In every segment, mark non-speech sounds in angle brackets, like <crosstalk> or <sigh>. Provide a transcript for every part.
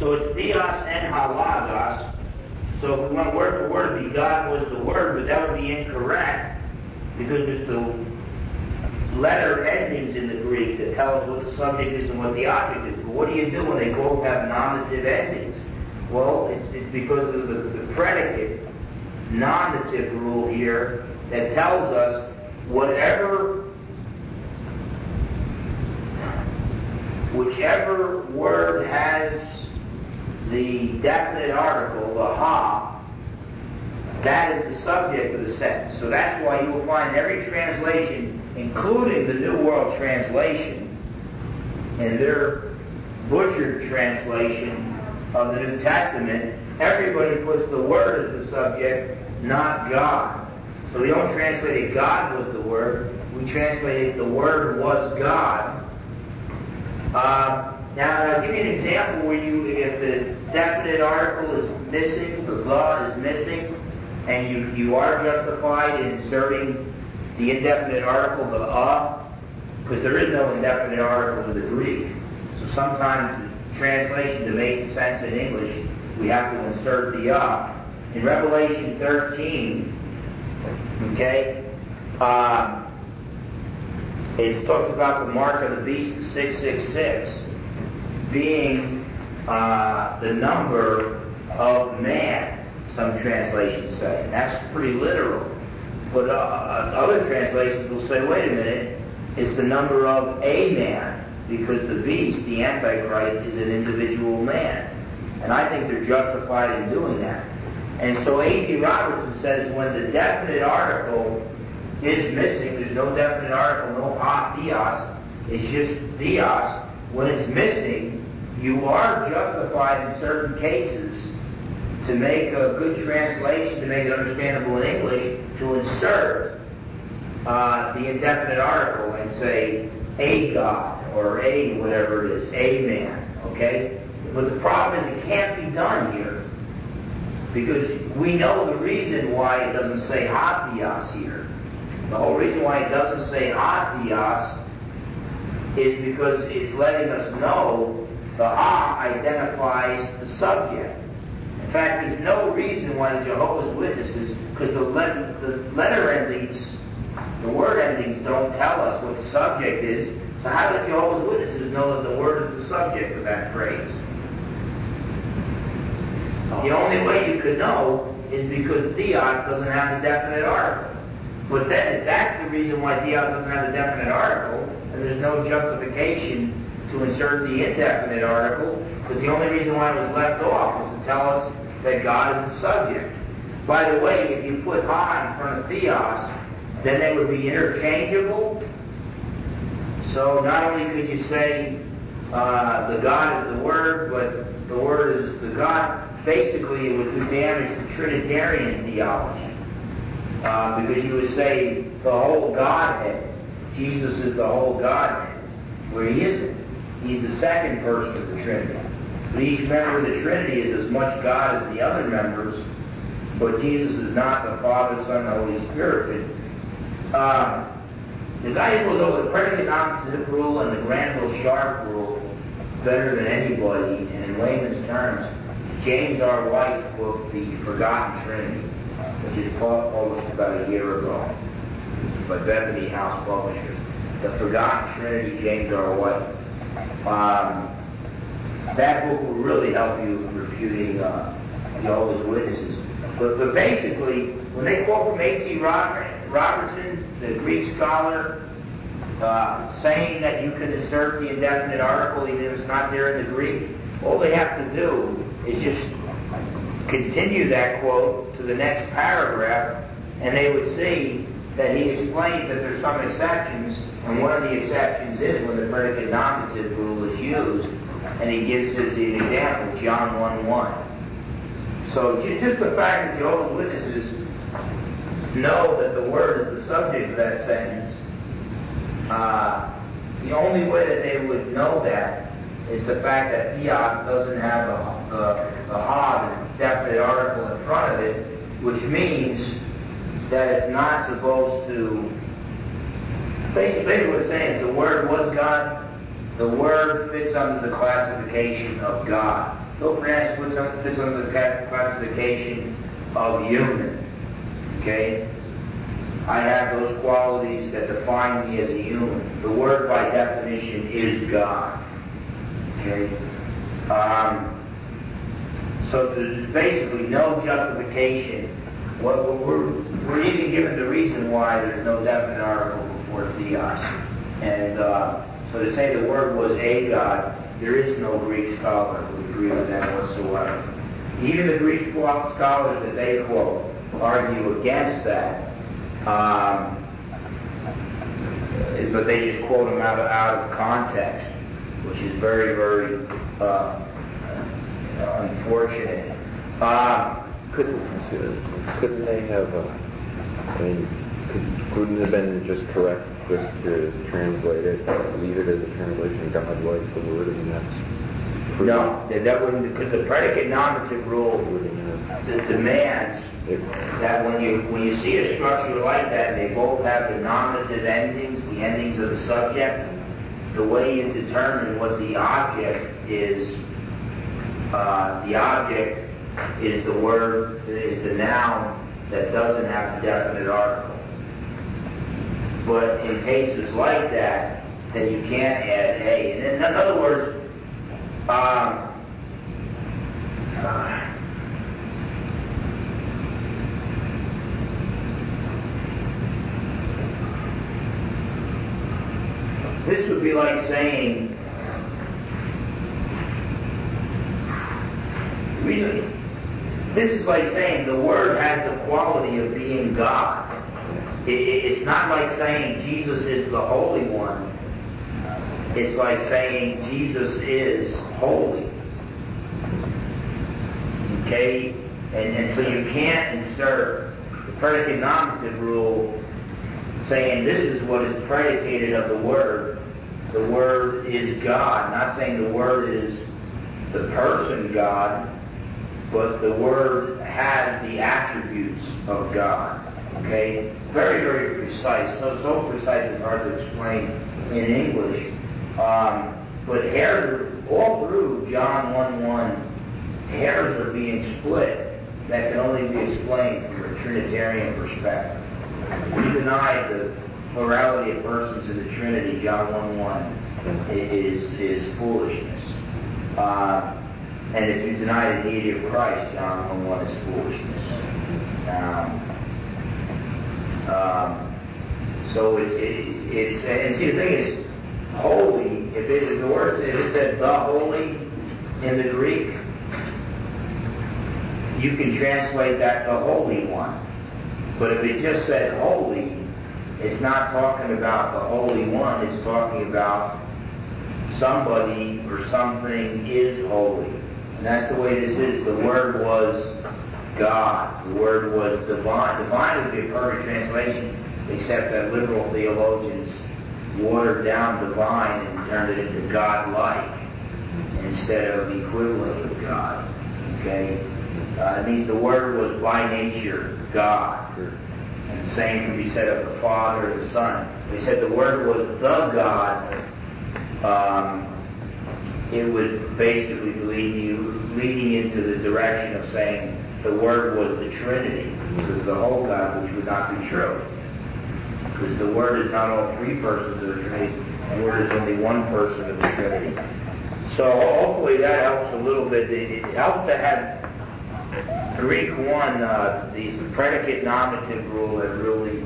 So it's theos and ho logos. So if we want went word for word, be God was the word, but that would be incorrect because it's the letter endings in the Greek that tell us what the subject is and what the object is. But what do you do when they both have nominative endings? Well, it's, it's because of the, the predicate nominative rule here that tells us whatever, whichever word has the definite article, the ha, that is the subject of the sentence. So that's why you will find every translation, including the New World Translation, and their butchered translation of the New Testament, everybody puts the Word as the subject, not God. So we don't translate it God was the Word. We translate it the Word was God. Uh, now, I'll give you an example where you, if the definite article is missing, the the is missing, and you, you are justified in inserting the indefinite article, the a, because there is no indefinite article in the Greek. So sometimes the translation to make sense in English, we have to insert the uh. In Revelation 13, okay, uh, it talks about the mark of the beast, 666, being uh, the number of man, some translations say. And that's pretty literal. But uh, other translations will say, wait a minute, it's the number of a man because the beast, the Antichrist, is an individual man. And I think they're justified in doing that. And so A.T. Robertson says when the definite article is missing, there's no definite article, no ha theos, it's just theos. When it's missing, you are justified in certain cases to make a good translation, to make it understandable in English, to insert uh, the indefinite article and say a God or a whatever it is, a man. Okay? But the problem is it can't be done here. Because we know the reason why it doesn't say hatheos here. The whole reason why it doesn't say hatheos is because it's letting us know the ha identifies the subject. In fact, there's no reason why the Jehovah's Witnesses, because the, le- the letter endings, the word endings don't tell us what the subject is, so how do Jehovah's Witnesses know that the word is the subject of that phrase? The only way you could know is because theos doesn't have a definite article. But then, that's the reason why theos doesn't have a definite article, and there's no justification to insert the indefinite article, because the only reason why it was left off was to tell us that God is the subject. By the way, if you put ha in front of theos, then they would be interchangeable, so not only could you say uh, the God is the Word, but the Word is the God. Basically, it would do damage to Trinitarian theology. Uh, because you would say the whole Godhead. Jesus is the whole Godhead. Where he isn't. He's the second person of the Trinity. But each member of the Trinity is as much God as the other members, but Jesus is not the Father, Son, and Holy Spirit. But, uh, the guy who goes over the predicate opposite rule and the Granville-Sharp rule better than anybody, and in layman's terms, James R. White book, The Forgotten Trinity, which is published about a year ago by Bethany House Publishers. The Forgotten Trinity, James R. White. Um, that book will really help you refuting uh, Jehovah's Witnesses. But, but basically, when they quote from A.T. Robertson, the Greek scholar, uh, saying that you can insert the indefinite article even if it's not there in the Greek, all they have to do is just continue that quote to the next paragraph, and they would see that he explains that there's some exceptions, and one of the exceptions is when the predicate nominative rule is used, and he gives us an example, John 1 1. So just the fact that the Jehovah's Witnesses know that the word is the subject of that sentence, uh, the only way that they would know that is the fact that theos doesn't have a ha, the definite article in front of it, which means that it's not supposed to. Basically, what it's saying is the word was God. The word fits under the classification of God. no branch fits under the classification of human. Okay? I have those qualities that define me as a human. The Word, by definition, is God. Okay? Um, so there's basically no justification. What we're, we're even given the reason why there's no definite article before theos. And uh, so to say the Word was a God, there is no Greek scholar who would agree with that whatsoever. Even the Greek scholars that they quote argue against that. Um, but they just quote them out of, out of context, which is very, very uh, unfortunate. Uh, couldn't couldn't they have? Uh, I mean, it have been just correct just to translate it, leave it as a translation? God was the word, and that's pretty, no. That wouldn't because the predicate nominative rule demands that when you when you see a structure like that, they both have the nominative endings, the endings of the subject. The way you determine what the object is, uh, the object is the word is the noun that doesn't have a definite article. But in cases like that, then you can't add a. And in other words, um, uh, This would be like saying, really, this is like saying the Word has the quality of being God. It, it's not like saying Jesus is the Holy One. It's like saying Jesus is holy. Okay? And, and so you can't insert the predicate nominative rule saying this is what is predicated of the Word the Word is God. Not saying the Word is the person God, but the Word has the attributes of God. Okay? Very, very precise. So, so precise it's hard to explain in English. Um, but hairs, all through John 1 1, hairs are being split that can only be explained from a Trinitarian perspective. We deny the plurality of persons in the Trinity, John 1 1, is, is foolishness. Uh, and if you deny the deity of Christ, John 1 1 is foolishness. Um, um, so it, it, it's, and see, the thing is, holy, if the word, if it said the holy in the Greek, you can translate that the Holy One. But if it just said holy, it's not talking about the Holy One, it's talking about somebody or something is holy. And that's the way this is. The Word was God. The Word was divine. Divine would be a perfect translation, except that liberal theologians watered down divine and turned it into God-like instead of the equivalent with God. Okay? Uh, it means the Word was by nature God. And the same can be said of the Father and the Son. They said the Word was the God. Um, it would basically lead you leading into the direction of saying the Word was the Trinity, because the whole God, which would not be true. Because the Word is not all three persons of the Trinity, the Word is only one person of the Trinity. So hopefully that helps a little bit. It, helps to have Greek one, uh, the predicate nominative rule that really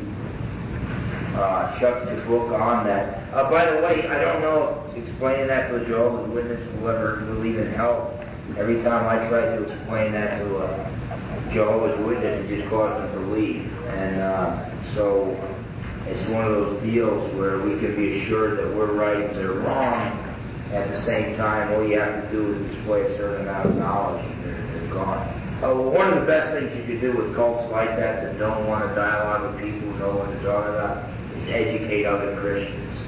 uh, shuts the book on that. Uh, by the way, I don't know if explaining that to a Jehovah's Witness will ever will even help. Every time I try to explain that to a Jehovah's Witness, it just causes them to leave. And uh, so it's one of those deals where we can be assured that we're right and they're wrong. At the same time, all you have to do is display a certain amount of knowledge and they're, they're gone. Uh, one of the best things you can do with cults like that that don't want to dialogue with people who know what they're about is educate other Christians.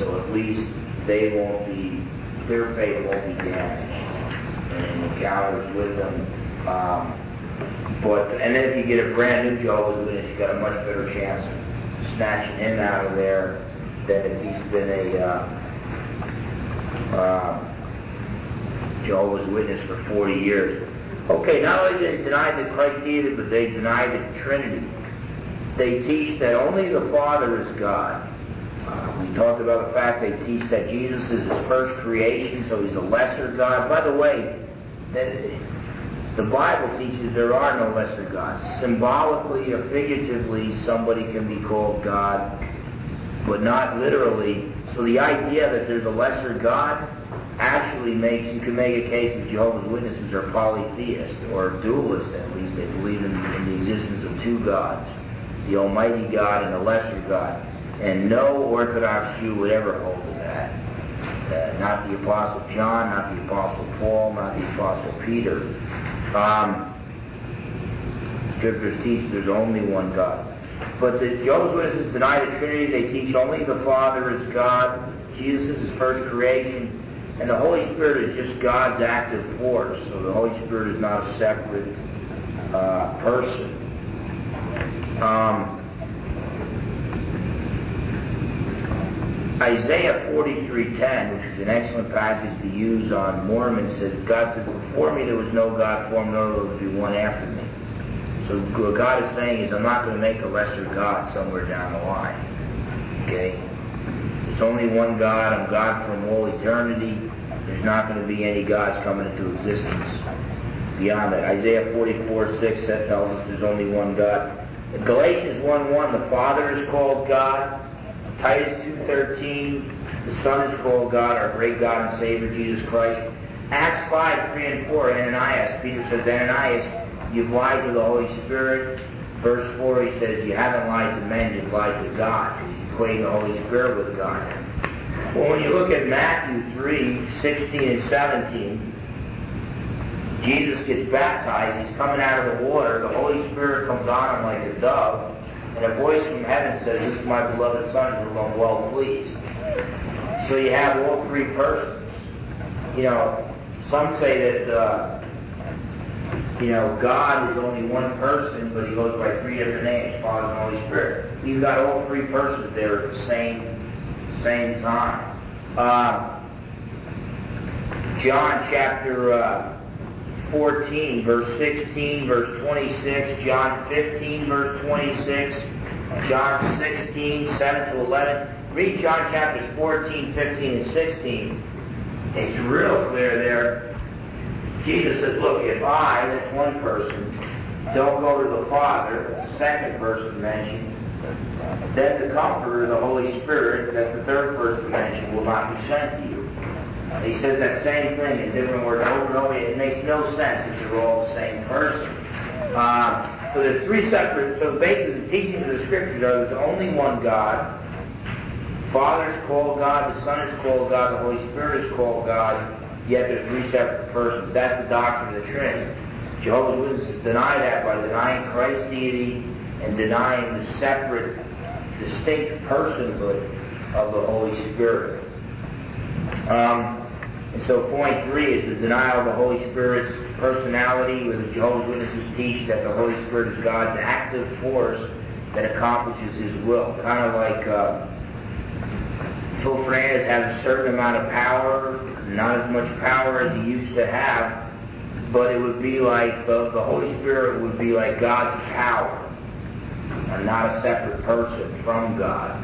So at least they won't be, their faith won't be damaged in encounters with them. Um, but and then if you get a brand new Jehovah's Witness, you got a much better chance of snatching him out of there than if he's been a uh, uh, Jehovah's Witness for 40 years. Okay, not only did they deny the Christ deity, but they deny the Trinity. They teach that only the Father is God. Uh, we talked about the fact they teach that Jesus is his first creation, so he's a lesser God. By the way, the Bible teaches there are no lesser gods. Symbolically or figuratively, somebody can be called God, but not literally. So the idea that there's a lesser God actually makes you can make a case that Jehovah's Witnesses are polytheists or dualists at least. They believe in, in the existence of two gods, the Almighty God and the lesser God. And no Orthodox Jew would ever hold to that. Uh, not the Apostle John, not the Apostle Paul, not the Apostle Peter. Scriptures teach there's only one God. But the Jehovah's Witnesses deny the Trinity. They teach only the Father is God. Jesus is first creation. And the Holy Spirit is just God's active force. So the Holy Spirit is not a separate uh, person. Um, Isaiah 43:10, which is an excellent passage to use on Mormons, says, God says, before me there was no God formed, nor will there be one after me. So what God is saying is, I'm not going to make a lesser God somewhere down the line. Okay? There's only one God. I'm God from all eternity. There's not going to be any gods coming into existence beyond that. Isaiah 44, 6 that tells us there's only one God. In Galatians 1, 1, the Father is called God. Titus 2.13, the Son is called God, our great God and Savior, Jesus Christ. Acts 5, 3 and 4, Ananias, Peter says, Ananias, you've lied to the Holy Spirit. Verse 4, he says, you haven't lied to men, you've lied to God. He's equating the Holy Spirit with God. Well, when you look at Matthew 3, 16 and 17, Jesus gets baptized, he's coming out of the water, the Holy Spirit comes on him like a dove, and a voice from heaven says, This is my beloved Son, whom I'm well pleased. So you have all three persons. You know, some say that, uh, you know, God is only one person, but he goes by three different names, Father and Holy Spirit. You've got all three persons there at the same, same time. Uh, John chapter uh, 14, verse 16, verse 26, John 15, verse 26, John 16, 7 to 11. Read John chapters 14, 15, and 16. It's real clear there. Jesus says, Look, if I, that's one person, don't go to the Father, that's the second person mentioned, then the Comforter, the Holy Spirit, that's the third person mentioned, will not be sent to you. He says that same thing in different words over and over. It makes no sense if they're all the same person. Uh, so there's three separate. So basically, the teachings of the Scriptures are there's only one God. Father is called God. The Son is called God. The Holy Spirit is called God. Yet there's three separate persons. That's the doctrine of the Trinity. Jehovah's Witnesses deny that by denying Christ's deity and denying the separate, distinct personhood of the Holy Spirit. Um, and so point three is the denial of the Holy Spirit's personality, where the Jehovah's Witnesses teach that the Holy Spirit is God's active force that accomplishes His will. Kind of like uh, Phil Fernandes has a certain amount of power, not as much power as he used to have, but it would be like the, the Holy Spirit would be like God's power, and not a separate person from God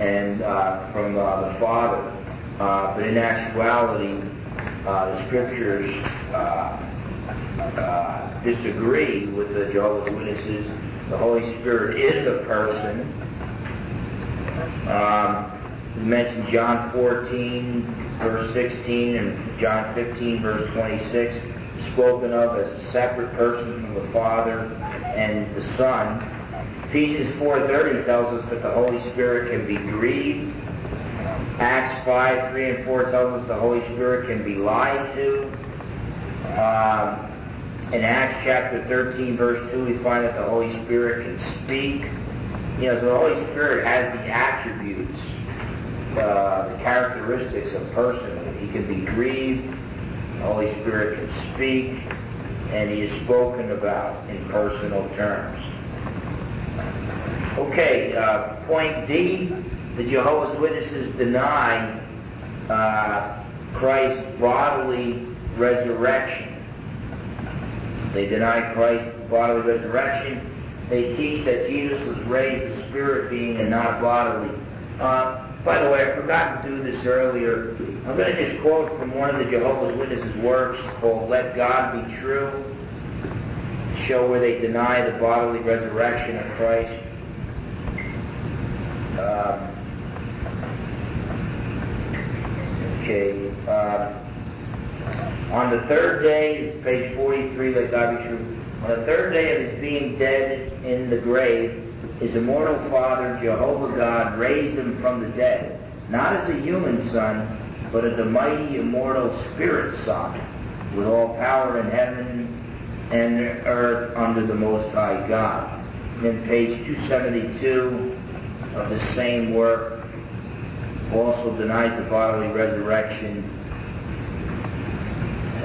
and uh, from uh, the Father. Uh, but in actuality, uh, the scriptures uh, uh, disagree with the Jehovah's Witnesses. The Holy Spirit is a person. Um, we mentioned John 14, verse 16, and John 15, verse 26, spoken of as a separate person from the Father and the Son. Ephesians 4.30 tells us that the Holy Spirit can be grieved Acts 5, 3 and 4 tells us the Holy Spirit can be lied to. Um, in Acts chapter 13, verse 2, we find that the Holy Spirit can speak. You know, so the Holy Spirit has the attributes, uh, the characteristics of person. He can be grieved. The Holy Spirit can speak. And he is spoken about in personal terms. Okay, uh, point D the Jehovah's Witnesses deny uh, Christ's bodily resurrection. They deny Christ's bodily resurrection. They teach that Jesus was raised a spirit being and not bodily. Uh, by the way, I forgot to do this earlier. I'm going to just quote from one of the Jehovah's Witnesses' works called Let God Be True, show where they deny the bodily resurrection of Christ. Uh, okay. Uh, on the third day, page 43, let God be true. On the third day of his being dead in the grave, his immortal Father, Jehovah God, raised him from the dead, not as a human son, but as the mighty immortal Spirit Son, with all power in heaven and earth under the Most High God. then page 272 of the same work also denies the bodily resurrection.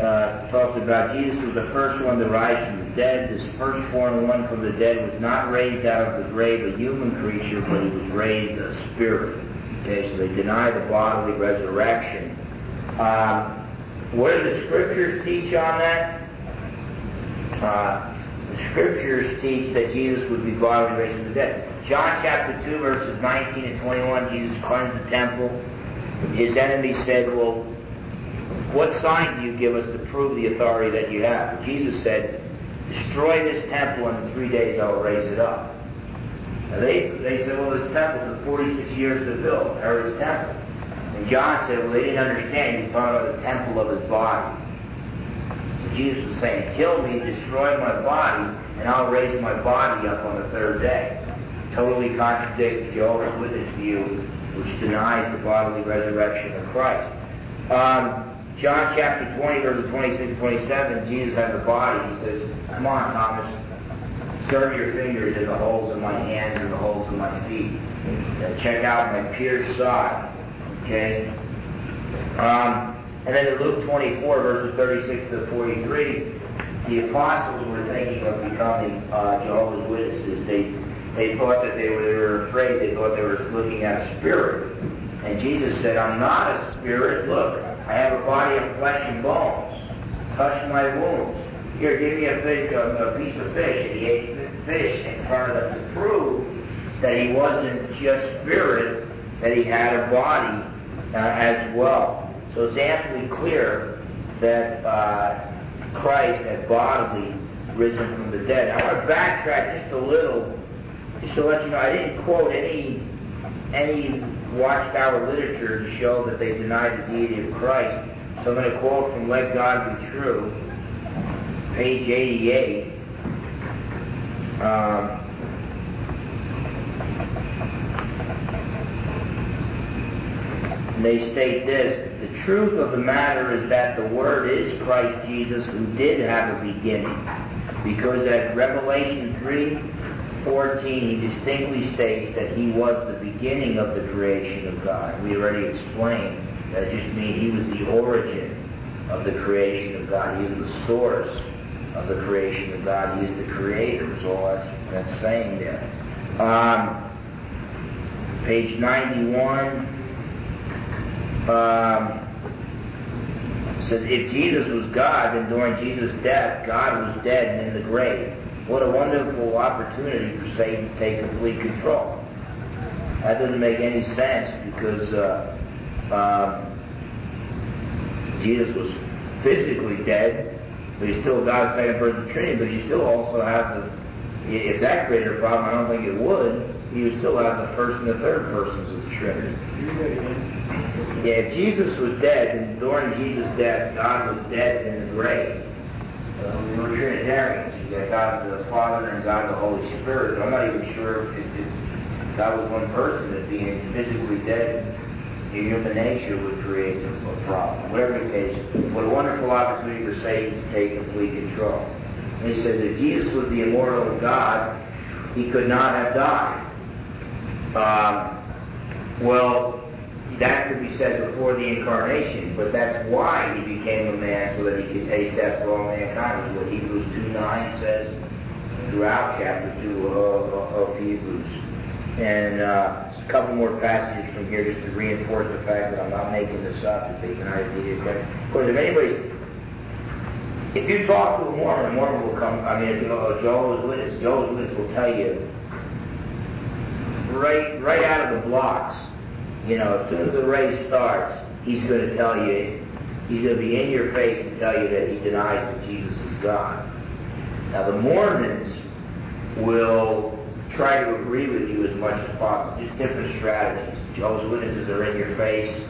Uh, talks about Jesus was the first one to rise from the dead. This firstborn one from the dead was not raised out of the grave a human creature, but he was raised a spirit. Okay, so they deny the bodily resurrection. Um, what do the scriptures teach on that? Uh, the scriptures teach that Jesus would be bodily raised from the dead. John chapter 2, verses 19 and 21, Jesus cleansed the temple. His enemies said, Well, what sign do you give us to prove the authority that you have? Jesus said, Destroy this temple, and in three days I will raise it up. Now they, they said, Well, this temple took 46 years to build, Herod's temple. And John said, Well, they didn't understand. He's talking about the temple of his body. Jesus was saying, Kill me, destroy my body, and I'll raise my body up on the third day totally contradicts Jehovah's Witness view, which denies the bodily resurrection of Christ. Um, John chapter 20, verses 26 27, Jesus has a body. He says, Come on, Thomas, serve your fingers in the holes of my hands and the holes of my feet. Check out my pierced side. Okay? Um, and then in Luke 24, verses 36 to 43, the apostles were thinking of becoming uh, Jehovah's Witnesses. They they thought that they were, they were afraid. They thought they were looking at a spirit. And Jesus said, I'm not a spirit. Look, I have a body of flesh and bones. Touch my wounds. Here, give me a, fish, a, a piece of fish. And he ate fish in front of them to prove that he wasn't just spirit, that he had a body uh, as well. So it's amply clear that uh, Christ had bodily risen from the dead. I want to backtrack just a little just to let you know, I didn't quote any any Watchtower literature to show that they denied the deity of Christ. So I'm going to quote from Let God Be True, page 88. Um, they state this The truth of the matter is that the Word is Christ Jesus, who did have a beginning. Because at Revelation 3, 14, he distinctly states that he was the beginning of the creation of God. We already explained that just means he was the origin of the creation of God. He is the source of the creation of God. He is the creator, all that's, that's saying there. Um, page 91 um, says, if Jesus was God, then during Jesus' death, God was dead and in the grave. What a wonderful opportunity for Satan to take complete control. That doesn't make any sense because uh, um, Jesus was physically dead, but he's still God's second person Trinity, but you still also have the, if that created a problem, I don't think it would, you would still have the first and the third persons of the Trinity. Yeah, if Jesus was dead, and during Jesus' death, God was dead in the grave. Um, we were Trinitarians. You got God the Father and God the Holy Spirit. I'm not even sure if, if God was one person, that being physically dead in human nature would create a problem. Whatever the case, what a wonderful opportunity for Satan to take complete control. And he says if Jesus was the immortal God, he could not have died. Um, well, that could be said before the incarnation, but that's why he became a man so that he could taste death for all mankind, is what Hebrews 2 9 says throughout chapter 2 of, of Hebrews. And uh, a couple more passages from here just to reinforce the fact that I'm not making this up, that they can identity Christ. Of course, if anybody's If you talk to a Mormon, a Mormon will come, I mean, if you go, oh, Jehovah's Witness, Jehovah's Witness will tell you right, right out of the blocks, you know, as soon as the race starts, he's going to tell you, he's going to be in your face and tell you that he denies that Jesus is God. Now, the Mormons will try to agree with you as much as possible, just different strategies. Jehovah's Witnesses are in your face,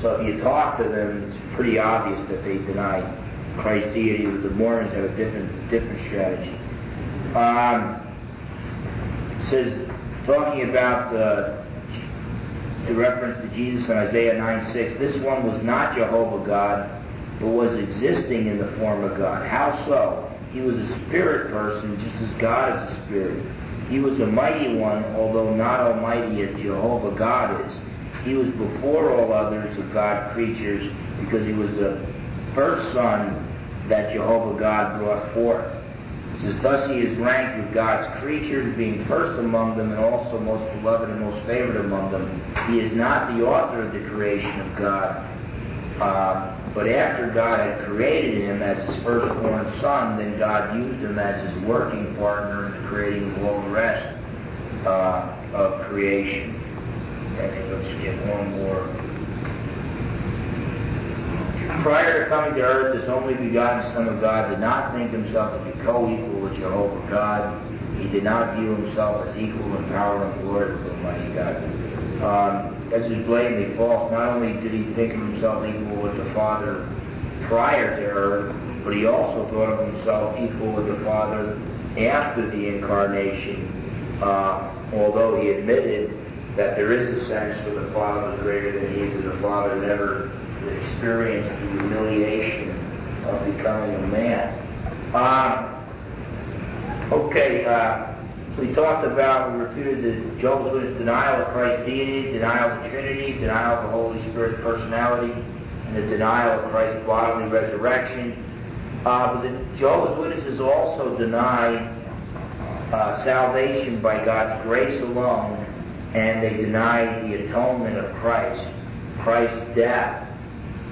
so if you talk to them, it's pretty obvious that they deny Christ's deity. The Mormons have a different different strategy. Um, says talking about uh, the reference to Jesus in Isaiah 9 6. This one was not Jehovah God, but was existing in the form of God. How so? He was a spirit person, just as God is a spirit. He was a mighty one, although not almighty as Jehovah God is. He was before all others of God creatures because he was the first son that Jehovah God brought forth. Says, Thus he is ranked with God's creatures, being first among them and also most beloved and most favored among them. He is not the author of the creation of God. Uh, but after God had created him as his firstborn son, then God used him as his working partner in the creating of all the rest uh, of creation. I think let's get one more. Prior to coming to earth, this only begotten Son of God did not think himself to be co-equal with Jehovah God. He did not view himself as equal in power and glory with Almighty God. Um, this is blatantly false. Not only did he think of himself equal with the Father prior to earth, but he also thought of himself equal with the Father after the incarnation, uh, although he admitted that there is a sense where the Father was greater than he, because the Father never experienced the humiliation of becoming a man. Uh, okay, uh, we talked about, we refuted the Jehovah's denial of Christ's deity, denial of the Trinity, denial of the Holy Spirit's personality, and the denial of Christ's bodily resurrection. Uh, but the Jehovah's Witnesses also deny uh, salvation by God's grace alone, and they deny the atonement of Christ, Christ's death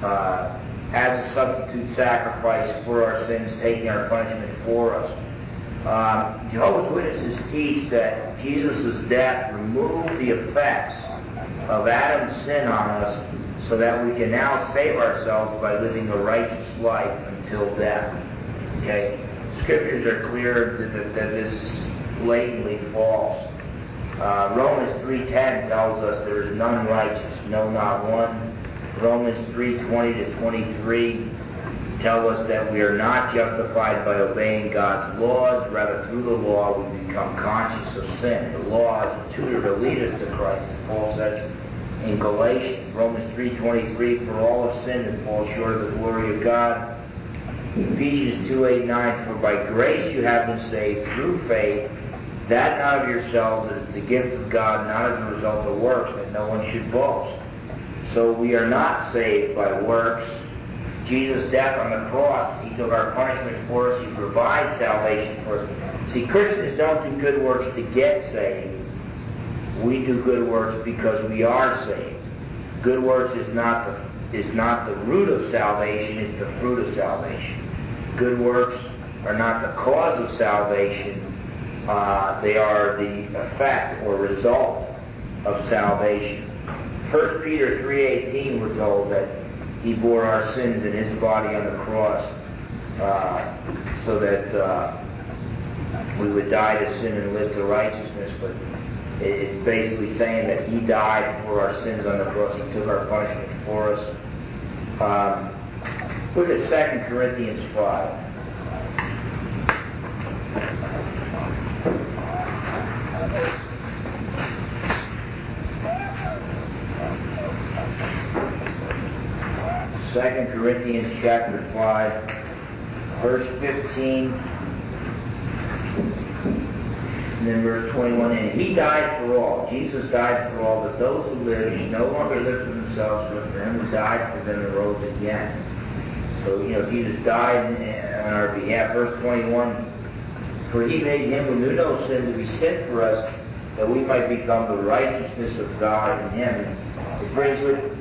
uh, as a substitute sacrifice for our sins, taking our punishment for us. Um, Jehovah's Witnesses teach that Jesus' death removed the effects of Adam's sin on us so that we can now save ourselves by living a righteous life until death. Okay? Scriptures are clear that, that, this is blatantly false. Uh, Romans 3.10 tells us there is none righteous, no, not one. Romans 3:20 to 23 tell us that we are not justified by obeying God's laws. Rather, through the law, we become conscious of sin. The law is a tutor to lead us to Christ. Paul says in Galatians, Romans 3:23, for all have sinned and fall short of the glory of God. Ephesians 2:8, 9, for by grace you have been saved through faith, that not of yourselves is the gift of God, not as a result of works, that no one should boast. So we are not saved by works. Jesus' death on the cross, He took our punishment for us. He provides salvation for us. See, Christians don't do good works to get saved. We do good works because we are saved. Good works is not the is not the root of salvation, it's the fruit of salvation. Good works are not the cause of salvation, uh, they are the effect or result of salvation. 1 Peter 3.18 we're told that he bore our sins in his body on the cross uh, so that uh, we would die to sin and live to righteousness. But it's basically saying that he died for our sins on the cross. He took our punishment for us. Um, look at 2 Corinthians 5. 2 Corinthians chapter 5, verse 15, and then verse 21. And he died for all. Jesus died for all, that those who live should no longer live for themselves, but for him who died for them and rose again. So, you know, Jesus died on our behalf. Verse 21, For he made him who knew no sin to be sin for us, that we might become the righteousness of God in him. It brings with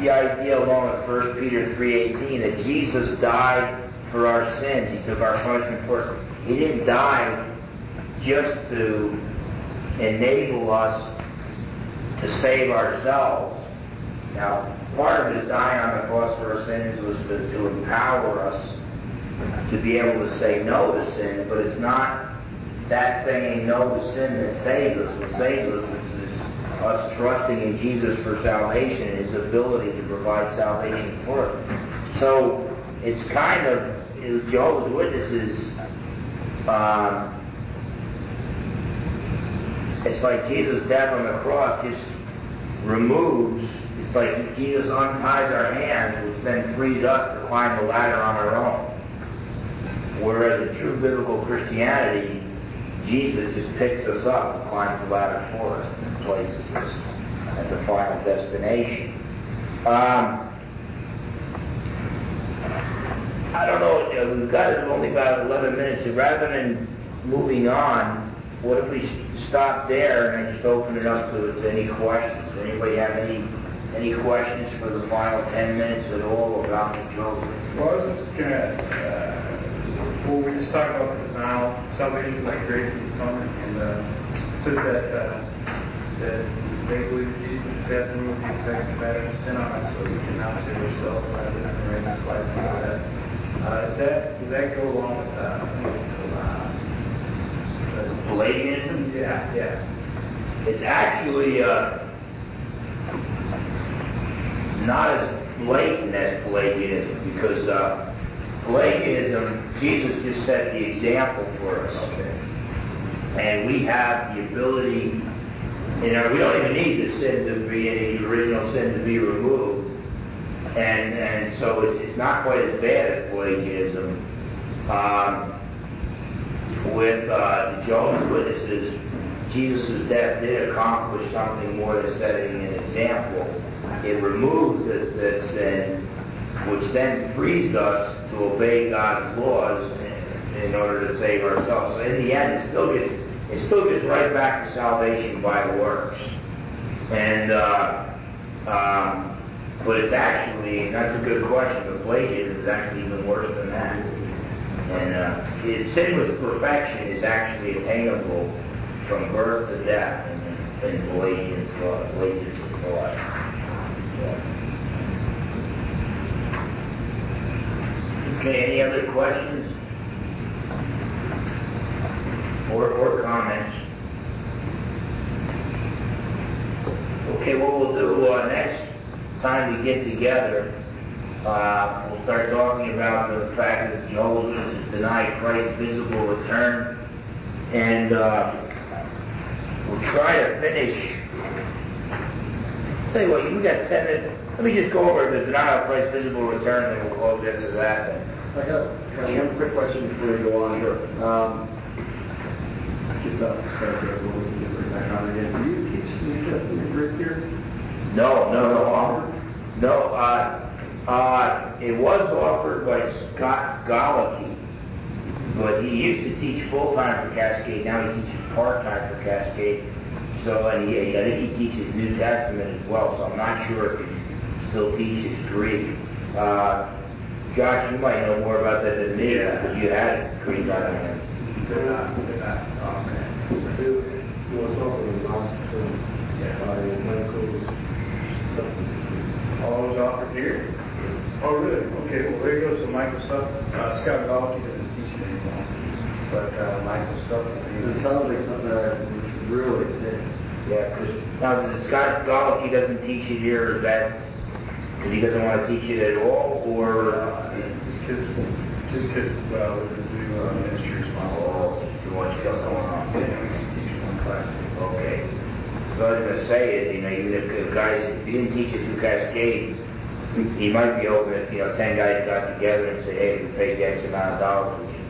the idea along with 1 Peter 3.18 that Jesus died for our sins. He took our punishment for us. He didn't die just to enable us to save ourselves. Now, part of his dying on the cross for our sins was to, to empower us to be able to say no to sin, but it's not that saying no to sin that saves us. What saves us us trusting in Jesus for salvation and his ability to provide salvation for us. So it's kind of Jehovah's Witnesses. Um, it's like Jesus' death on the cross just removes. It's like Jesus unties our hands, which then frees us to climb the ladder on our own. Whereas in true biblical Christianity, Jesus just picks us up and climbs the ladder for us and places us at the final destination. Um, I don't know, we've got only about 11 minutes, so rather than moving on, what if we stop there and just open it up to, to any questions? Anybody have any any questions for the final 10 minutes at all about the Job? Well, I was just going to, uh, well, we just talked about the denial, salvation by grace and atonement, and uh, says that, uh, that they believe Jesus' death removed the effects of Adam's sin on us, so we can now save ourselves by living the righteous life all that. Uh, that, does that go along with, uh, Pelagianism? yeah, yeah. It's actually uh, not as blatant as Pelagianism because uh, Pelagianism, Jesus just set the example for us. And we have the ability, you know, we don't even need the sin to be, any original sin to be removed. And, and so it's, it's not quite as bad as Pelagianism. Um, with uh, the Jehovah's Witnesses, Jesus' death did accomplish something more than setting an example. It removed the, the sin, which then frees us to obey God's laws in, order to save ourselves. So in the end, it still gets it still gets right back to salvation by works. And uh, um, but it's actually that's a good question. The Pelagianism is actually even worse than that. And uh, it, sin with perfection is actually attainable from birth to death in, in Galatians law. Galatians law. Okay, any other questions? Or, or comments? Okay, what we'll do uh, next time we get together, uh, we'll start talking about the fact that Jehovah's Witnesses deny Christ's visible return, and uh, we'll try to finish. Tell you what, we got ten minutes. Let me just go over the denial of Christ's visible return, and we'll close after that. I got, one quick question before you go on. Sure. Um, this gets off the subject, but we can get right back on again. Do you teach the New Testament Greek here? No, no, no, no. Uh, uh, it was offered by Scott Golicky, but he used to teach full time for Cascade. Now he teaches part time for Cascade. So, and he, I think he teaches New Testament as well. So I'm not sure if he still teaches Greek. Uh, Josh, you might know more about that than me because you had Greek on hand. They're not, they're not, okay. It was offered in Boston by Michael's. All those offered here? Oh, really? Okay, well, there you go. So Michael Stuff, uh, Scott Golicky doesn't teach it anymore. But, uh, Michael Stuff. It sounds like something that we should really think. Yeah, because now Scott Golicky doesn't teach it here. Is that because he doesn't want to teach it at all, or Uh, just because, just because, well, with his new uh, ministry oh, responsibility. too much stuff going on? Yeah, we used to teach one class. Okay. So I was going to say is, you know, even if, guys, if he didn't teach it through Cascade, he might be open if, you know, 10 guys got together and say, hey, we paid X amount of dollars, would you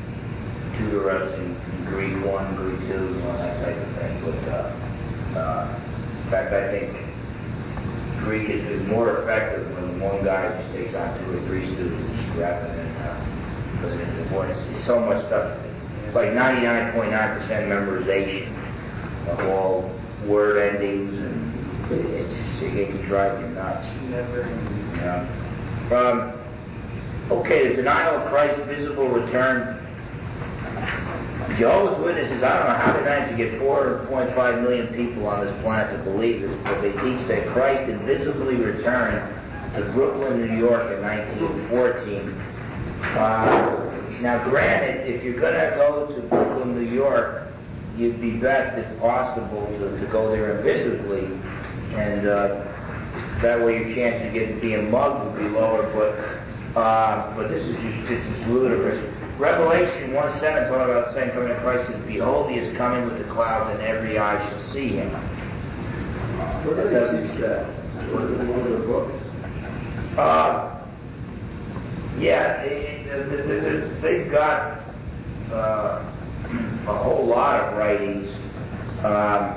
tutor us in Greek 1, Greek 2, you know, that type of thing. But, uh, uh, in fact, I think Greek is, is more effective one guy just takes on two or three students rather than, because it's, boy, it's, it's so much stuff. It's like 99.9% memorization of all word endings, and it- it's just, it can drive you nuts. Never. Yeah. Um, Okay, the denial of Christ's visible return. Jehovah's Witnesses, I don't know how they managed to get 4.5 million people on this planet to believe this, but they teach that Christ invisibly returned to Brooklyn, New York in 1914. Uh, now, granted, if you're going to go to Brooklyn, New York, you'd be best, if possible, to, to go there invisibly, and uh, that way your chance of getting being mugged would be lower. But uh, but this is just just as ludicrous. Revelation 1 7 talking about the second coming of Christ says, Behold, he is coming with the clouds, and every eye shall see him. Where do they teach that? What is one of their books? Uh, yeah, they, they, they, they've got uh, <clears throat> a whole lot of writings. Um,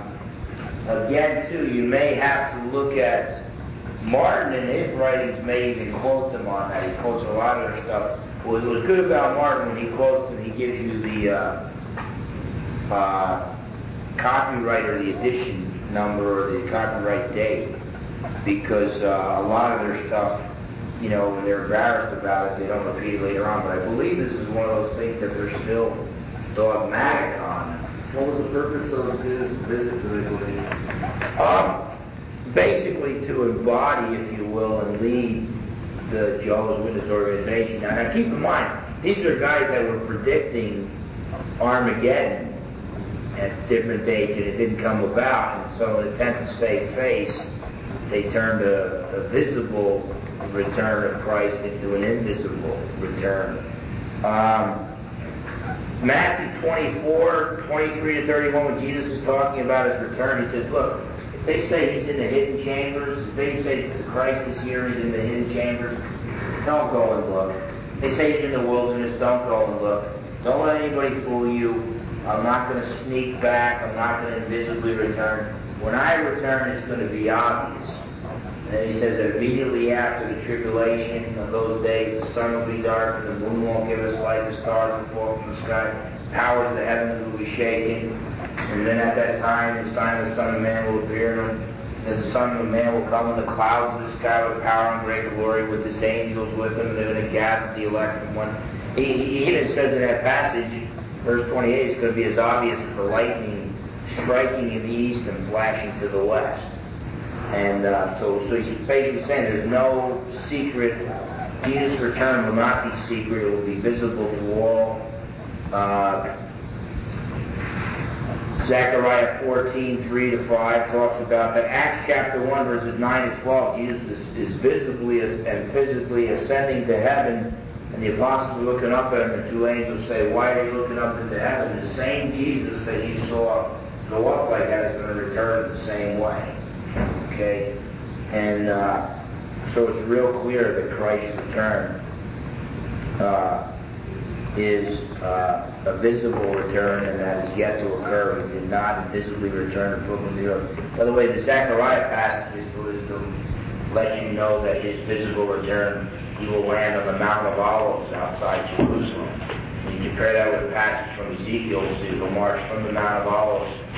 again, too, you may have to look at Martin and his writings may even quote them on that. He quotes a lot of their stuff. It was good about Martin when he quotes them, he gives you the uh, uh, copyright or the edition number or the copyright date because uh, a lot of their stuff, you know, when they're embarrassed about it, they don't repeat it later on. But I believe this is one of those things that they're still dogmatic on. What was the purpose of his visit to Italy? Um, basically to embody, if you will, and lead the Jehovah's Witness organization. Now, now keep in mind, these are guys that were predicting Armageddon at different dates, and it didn't come about. And so, in an attempt to save face, they turned a, a visible return of Christ into an invisible return. Um, Matthew 24, 23 to 31, when Jesus is talking about his return, he says, Look, if they say he's in the hidden chambers, if they say that Christ is here, he's in the hidden chambers, don't go and look. They say he's in the wilderness, don't go and look. Don't let anybody fool you. I'm not going to sneak back. I'm not going to invisibly return. When I return, it's going to be obvious. And then he says that immediately after the tribulation of those days, the sun will be dark, and the moon won't give us light, the stars will fall from the sky, powers of the heavens will be shaken. And then at that time, the sign of the Son of Man will appear, and the Son of Man will come in the clouds of the sky with power and great glory, with his angels with him, and they're going to gather the elect from one. He, he even says in that passage, verse 28, it's going to be as obvious as the lightning striking in the east and flashing to the west. And uh, so, so he's basically saying there's no secret. Jesus' return will not be secret. It will be visible to all. Uh, Zechariah 14, 3 to 5 talks about that. Acts chapter 1, verses 9 to 12, Jesus is, is visibly and physically ascending to heaven, and the apostles are looking up at him, and two angels say, Why are you looking up into heaven? The same Jesus that you saw go up like that is going to return the same way. Okay? And uh, so it's real clear that Christ's return uh, is uh, a visible return and that is yet to occur. He did not visibly return to Brooklyn, New York. By the way, the Zechariah passage is wisdom lets you know that his visible return, he will land on the Mount of Olives outside Jerusalem. You compare that with a passage from Ezekiel, so he will march from the Mount of Olives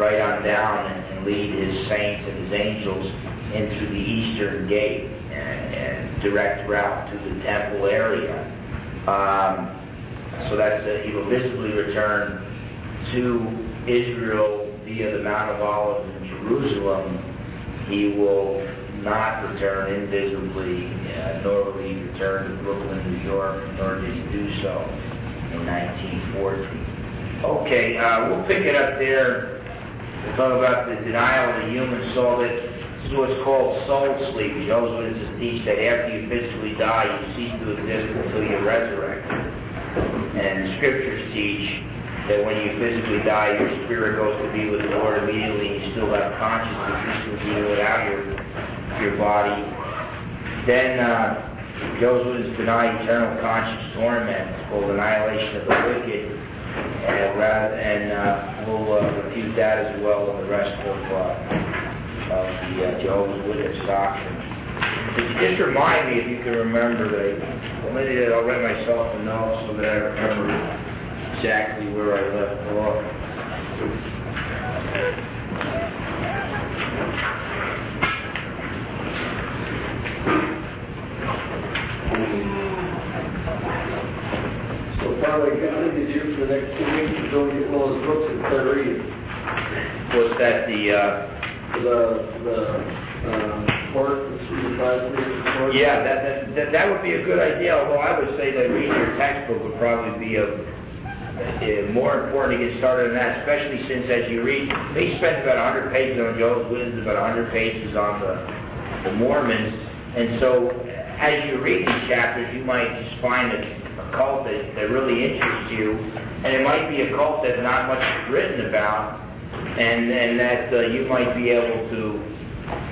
right on down and, and lead his saints and his angels into the eastern gate and, and direct route to the temple area. Um, so that's uh, he will visibly return to Israel via the Mount of Olives in Jerusalem. He will not return invisibly, uh, nor will he return to Brooklyn, New York, nor did he do so in 1914. Okay, uh, we'll pick it up there. We'll talk about the denial of the human soul. That this is what's called soul sleep. Jehovah's Witnesses teach that after you physically die, you cease to exist until you're resurrected. And scriptures teach that when you physically die, your spirit goes to be with the Lord immediately, and you still have consciousness, even without your your body. Then uh, those who deny eternal conscious torment, called annihilation of the wicked, and, and uh, we'll uh, refute that as well in the rest of, uh, the Jehovah's Witness doctrine. Just remind me if you can remember that. Well, maybe I'll write myself a note so that I remember exactly where I left off. Charlie, a good thing to do for the next two weeks is go and get one of those books and start reading. Was that the, uh, The, the, um, work, the supervisor, yeah, that, that- would be a good idea, although I would say that reading your textbook would probably be a, uh, more important to get started on that, especially since as you read, they spent about hundred pages on Jehovah's Witnesses, about hundred pages on the, the Mormons, and so as you read these chapters, you might just find a, cult that, really interests you, and it might be a cult that not much written about, and, and that uh, you might be able to,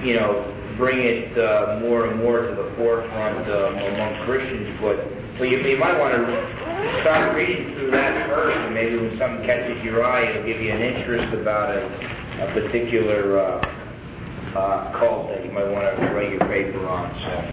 you know, bring it uh, more and more to the forefront um, among Christians. But, but you, you might want to start reading through that first, and maybe when something catches your eye, it'll give you an interest about a, a particular uh, uh, cult that you might want to write your paper on. So.